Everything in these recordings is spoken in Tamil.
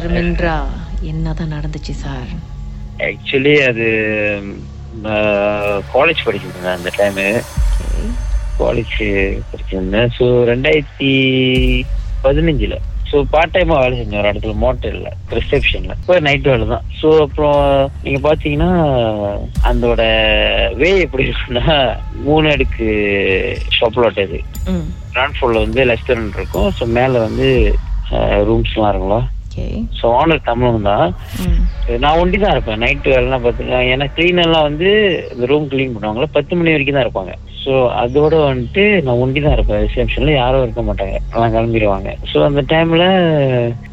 சார் மின்ரா என்னதான் நடந்துச்சு சார்? ஆக்சுவலி அது காலேஜ் படிச்சிருந்தேன் அந்த டைமு. காலேஜ் படிச்சிருந்தேன். ஸோ ரெண்டாயிரத்தி பதினஞ்சுல. ஸோ பார்ட் டைமா வேலை செஞ்சேன் ஒரு இடத்துல மோட்டர்ல ரிசப்ஷன்ல இப்போ நைட் வேலை தான். ஸோ அப்புறம் நீங்க பாத்தீங்கன்னா அதோட வே எப்படி இருக்குன்னா மூணு அடுக்கு அது ம். கிரவுண்ட் ஃப்ளோர்ல வந்து ரெஸ்டாரண்ட் இருக்கும். ஸோ மேல வந்து ரூம்ஸ்லாம் இருக்குங்களா ஸோ ஓனர் தமிழன் தான் நான் ஒண்டி தான் இருப்பேன் நைட்டு வேலைலாம் பார்த்துக்கலாம் ஏன்னா கிளீனர்லாம் வந்து இந்த ரூம் க்ளீன் பண்ணுவாங்களா பத்து மணி வரைக்கும் தான் இருப்பாங்க. ஸோ அதோட வந்துட்டு நான் ஒண்டி தான் இருப்பேன் ரிசப்ஷனில் யாரும் இருக்க மாட்டாங்க. எல்லாம் கிளம்பிடுவாங்க. ஸோ அந்த டைமில்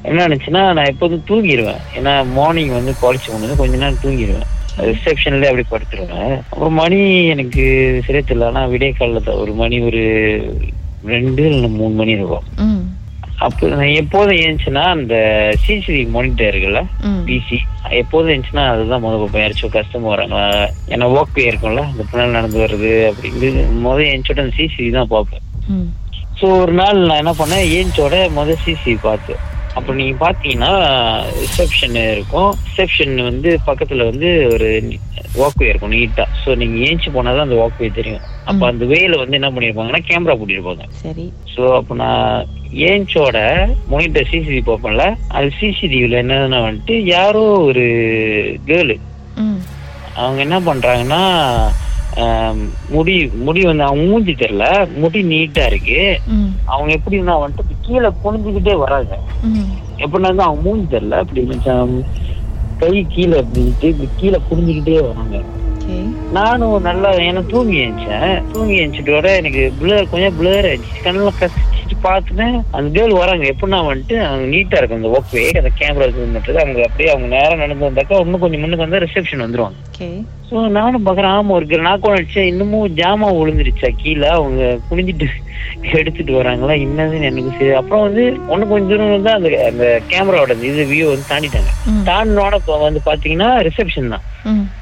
என்ன நினச்சுன்னா நான் எப்போதும் தூங்கிடுவேன் ஏன்னா மார்னிங் வந்து காலேஜ் கொண்டு கொஞ்ச நேரம் தூங்கிடுவேன் ரிசப்ஷன்லேயே அப்படி படுத்துருவேன். அப்புறம் மணி எனக்கு சரியா தெரியல. ஆனால் விடிய காலில் ஒரு மணி ஒரு ரெண்டு இல்லை மூணு மணி இருக்கும். அப்போ நான் எப்போதும் ஏந்துச்சுன்னா அந்த சிசிடிவி மானிட்டர் இருக்குல்ல பிசி எப்போதும் இருந்துச்சுன்னா அதுதான் முதல் பார்ப்பேன் யாராச்சும் கஸ்டமர் வராங்களா ஏன்னா பே இருக்கும்ல அந்த பின்னாடி நடந்து வருது அப்படிங்கிறது முதல் ஏஞ்சிட்டு அந்த சிசிடிவி தான் பார்ப்பேன். ஸோ ஒரு நாள் நான் என்ன பண்ணேன் ஏஞ்சோட முதல் சிசிடிவி பார்த்தேன் அப்போ நீங்க பாத்தீங்கன்னா ரிசப்ஷன் இருக்கும். ரிசப்ஷன் வந்து பக்கத்துல வந்து ஒரு வாக்வே இருக்கும் நீட்டா ஸோ நீங்க ஏஞ்சி போனாதான் அந்த வாக்வே தெரியும். அப்ப அந்த வேல வந்து என்ன பண்ணிருப்பாங்கன்னா கேமரா போட்டிருப்பாங்க சரி. ஸோ அப்போ நான் ஏஞ்சோட மோனிட்டர் சிசிடிவி பார்ப்பேன்ல அது சிசிடிவில என்னன்னா வந்துட்டு யாரோ ஒரு கேர்ளு அவங்க என்ன பண்றாங்கன்னா ஆம், முடி முடி வந்து அவங்க மூஞ்சி தெரியல. முடி நீட்டா இருக்கு. அவங்க எப்படின்னா வந்துட்டு கீழே குனிஞ்சுக்கிட்டே வராங்க. எப்படின்னா அவங்க மூஞ்சி தெரியல. அப்படி கை கீழே இப்படி கீழே குனிஞ்சுக்கிட்டே வராங்க. நானும் நல்லா எனக்கு தூங்கி எழுந்தேன் தூங்கி எழுந்துட்டோட எனக்கு பிளர் கொஞ்சம் பிளர் ஆயிடுச்சு. கண்ணில் கசிச்சுட்டு பார்த்துட்டேன் அந்த கேர்ள் வராங்க. எப்படின்னா வந்துட்டு அவங்க நீட்டா இருக்கும் அந்த ஒர்க் வே அந்த கேமரா மட்டும் அவங்க அப்படியே அவங்க நேரம் நடந்து வந்தாக்கா இன்னும் கொஞ்சம் முன்னுக்கு வந்தா ரிசப்ஷன் வந்துருவாங்க. ஸோ நானும் பார்க்குறேன் ஆமா ஒரு கூட நினைச்சேன் இன்னமும் ஜாமா விழுந்துருச்சா கீழே? அவங்க குனிஞ்சிட்டு எடுத்துட்டு வராங்களா என்னதுன்னு எனக்கு சரி அப்புறம் வந்து ஒண்ணு கொஞ்சம் தூரம் வந்து அந்த அந்த கேமராவோட இது வியூ வந்து தாண்டிட்டாங்க. தாண்டினோட வந்து பாத்தீங்கன்னா ரிசப்ஷன் தான்.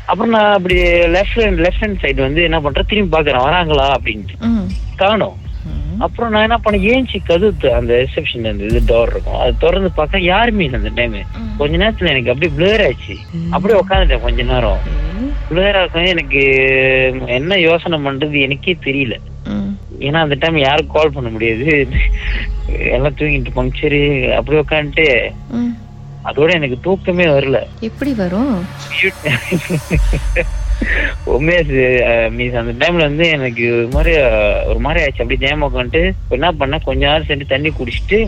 அப்புறம் நான் அப்படி left hand left hand side வந்து என்ன பண்றேன் திரும்பி பாக்குறேன் வராங்களா அப்படின்ட்டு. காணோம். அப்புறம் நான் என்ன பண்ணேன் ஏஞ்சி கதவு அந்த ரிசப்ஷன் அந்த இது டோர் இருக்கும். அது திறந்து பார்க்க யாருமே அந்த டைம். கொஞ்ச நேரத்துல எனக்கு அப்படியே பிளர் ஆச்சு அப்படியே உட்காந்துட்டேன் கொஞ்ச நேரம். பிளர் ஆகும் எனக்கு என்ன யோசனை பண்றது எனக்கே தெரியல. ஏன்னா அந்த டைம் யாரும் கால் பண்ண முடியாது. எல்லாம் தூங்கிட்டு பங்க்சரு அப்படியே உட்காந்துட்டு. அதோட எனக்கு தூக்கமே வரல. எப்படி வரும்? உண்மையா மீஸ் அந்த டைம்ல வந்து எனக்கு ஒரு மாதிரி ஒரு மாதிரி ஆச்சு அப்படியே ஜெயம் உட்காந்துட்டு என்ன பண்ணேன்? கொஞ்ச நேரம் சென்று தண்ணி குடிச்சிட்டு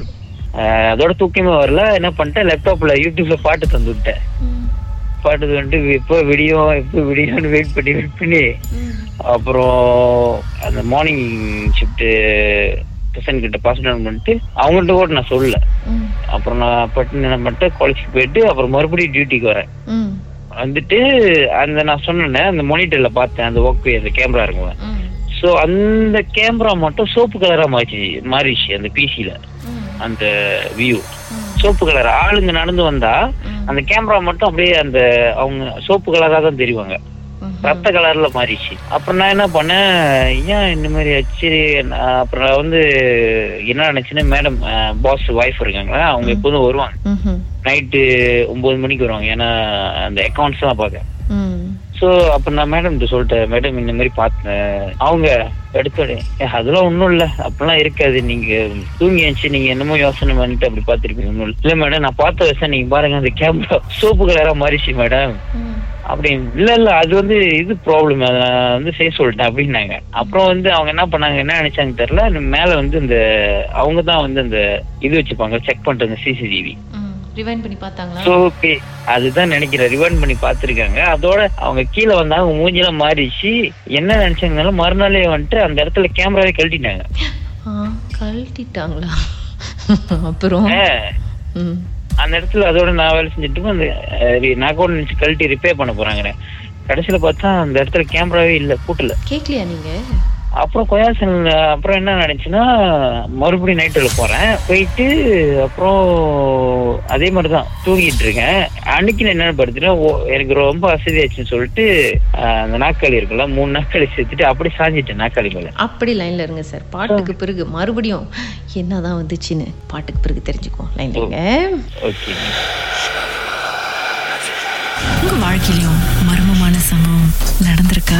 அதோட தூக்கமே வரல. என்ன பண்ணிட்டேன்? லேப்டாப்ல யூடியூப்ல பாட்டு தந்து விட்டேன். பாட்டு வந்துட்டு எப்போ விடியும் எப்போ விடியும்னு வெயிட் பண்ணி வெயிட் பண்ணி அப்புறம் அந்த மார்னிங் ஷிஃப்ட் பர்சன் கிட்ட பாஸ் டவுன் பண்ணிட்டு அவங்கள்ட்ட கூட நான் சொல்லல. அப்புறம் நான் பட்டு என்ன பண்ணிட்டு காலேஜுக்கு போயிட்டு அப்புறம் மறுபடியும் டியூட்டிக்கு வரேன். வந்துட்டு அந்த நான் சொன்னேன் அந்த மானிட்டர்ல பார்த்தேன் அந்த ஒர்க் அந்த கேமரா இருக்குங்க ஸோ அந்த கேமரா மட்டும் சோப்பு கலரா மாறிச்சு மாறிடுச்சு அந்த பிசில ம். அந்த வியூ சோப்பு கலர் ஆளுங்க நடந்து வந்தா அந்த கேமரா மட்டும் அப்படியே அந்த அவங்க சோப்பு கலரா தான் தெரிவாங்க. ரத்த கலர்ல மாறிடுச்சு அப்புறம் நான் என்ன பண்ணேன் ஏன் இந்த மாதிரி ஆச்சு? அப்புறம் நான் வந்து என்ன நினைச்சுன்னா மேடம் பாஸ் ஒய்ஃப் இருக்காங்களா அவங்க எப்போதும் வருவாங்க. நைட்டு ஒன்பது மணிக்கு வருவாங்க. ஏன்னா அந்த அக்கௌண்ட்ஸ் பார்க்க. ம். ஸோ அப்ப நான் மேடம் சொல்லிட்டேன் மேடம் இந்த மாதிரி பார்த்தேன் அவங்க எடுத்தோடே "ஏ, அதெல்லாம் ஒன்றும் இல்லை. அப்படிலாம் இருக்காது. நீங்க தூங்கி எழுந்துச்சு நீங்க என்னமோ யோசனை பண்ணிட்டு அப்படி பார்த்துருப்பீங்க. ஒன்றும் இல்லை. மேடம் நான் பார்த்த விஷயம் நீங்க பாருங்க. அந்த கேமரா சோப்பு கலரா மாறிச்சு மேடம் அப்படி இல்ல இல்ல அது வந்து இது ப்ராப்ளம் அதை நான் வந்து செய்ய சொல்லிட்டேன் அப்படின்னாங்க. அப்புறம் வந்து அவங்க என்ன பண்ணாங்க என்ன நினைச்சாங்க தெரியல. மேல வந்து இந்த அவங்க தான் வந்து அந்த இது வச்சுப்பாங்க செக் பண்றது சிசிடிவி ரிவைண்ட் பண்ணி பார்த்தாங்களா? ஸோ ஓகே அதுதான் நினைக்கிறேன். ரிவர்ன் பண்ணி பார்த்துருக்காங்க. அதோட அவங்க கீழே வந்தாங்க மூஞ்சிலாம் மாறிச்சு என்ன நினைச்சாங்கனாலும் மறுநாளே வந்துட்டு அந்த இடத்துல கேமராவே கழட்டிட்டாங்க. கழட்டிட்டாங்களா? அப்புறம்? அந்த இடத்துல அதோட நான் வேலை செஞ்சுட்டு அந்த அஹ், நினைச்சு கழட்டி ரிப்பேர் பண்ண போறாங்க கடைசியில பார்த்தா அந்த இடத்துல கேமராவே இல்ல கூட்டல கேட்கலையா நீங்க? அப்புறம் கொயாசன் அப்புறம் என்ன நடந்துச்சுன்னா மறுபடியும் நைட்டுல போறேன். போயிட்டு அப்புறம் அதே மாதிரி தான் தூங்கிட்டு இருக்கேன். அன்னைக்கு நான் என்ன படுத்துட்டேன் ஓ- எனக்கு ரொம்ப வசதி ஆச்சுன்னு சொல்லிட்டு அந்த நாற்காலி இருக்குல்ல மூணு நாற்காலி சேர்த்துட்டு அப்படி சாஞ்சிட்டேன் நாற்காலி மேல. அப்படி லைன்ல இருங்க சார் பாட்டுக்கு பிறகு மறுபடியும் என்னதான் வந்துச்சுன்னு பாட்டுக்கு பிறகு தெரிஞ்சுக்குவோம். லைன்ல இருங்க. ஓகே. உங்க வாழ்க்கையிலும் மர்மமான சம்பவம் நடந்திருக்கா?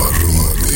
Armadilha.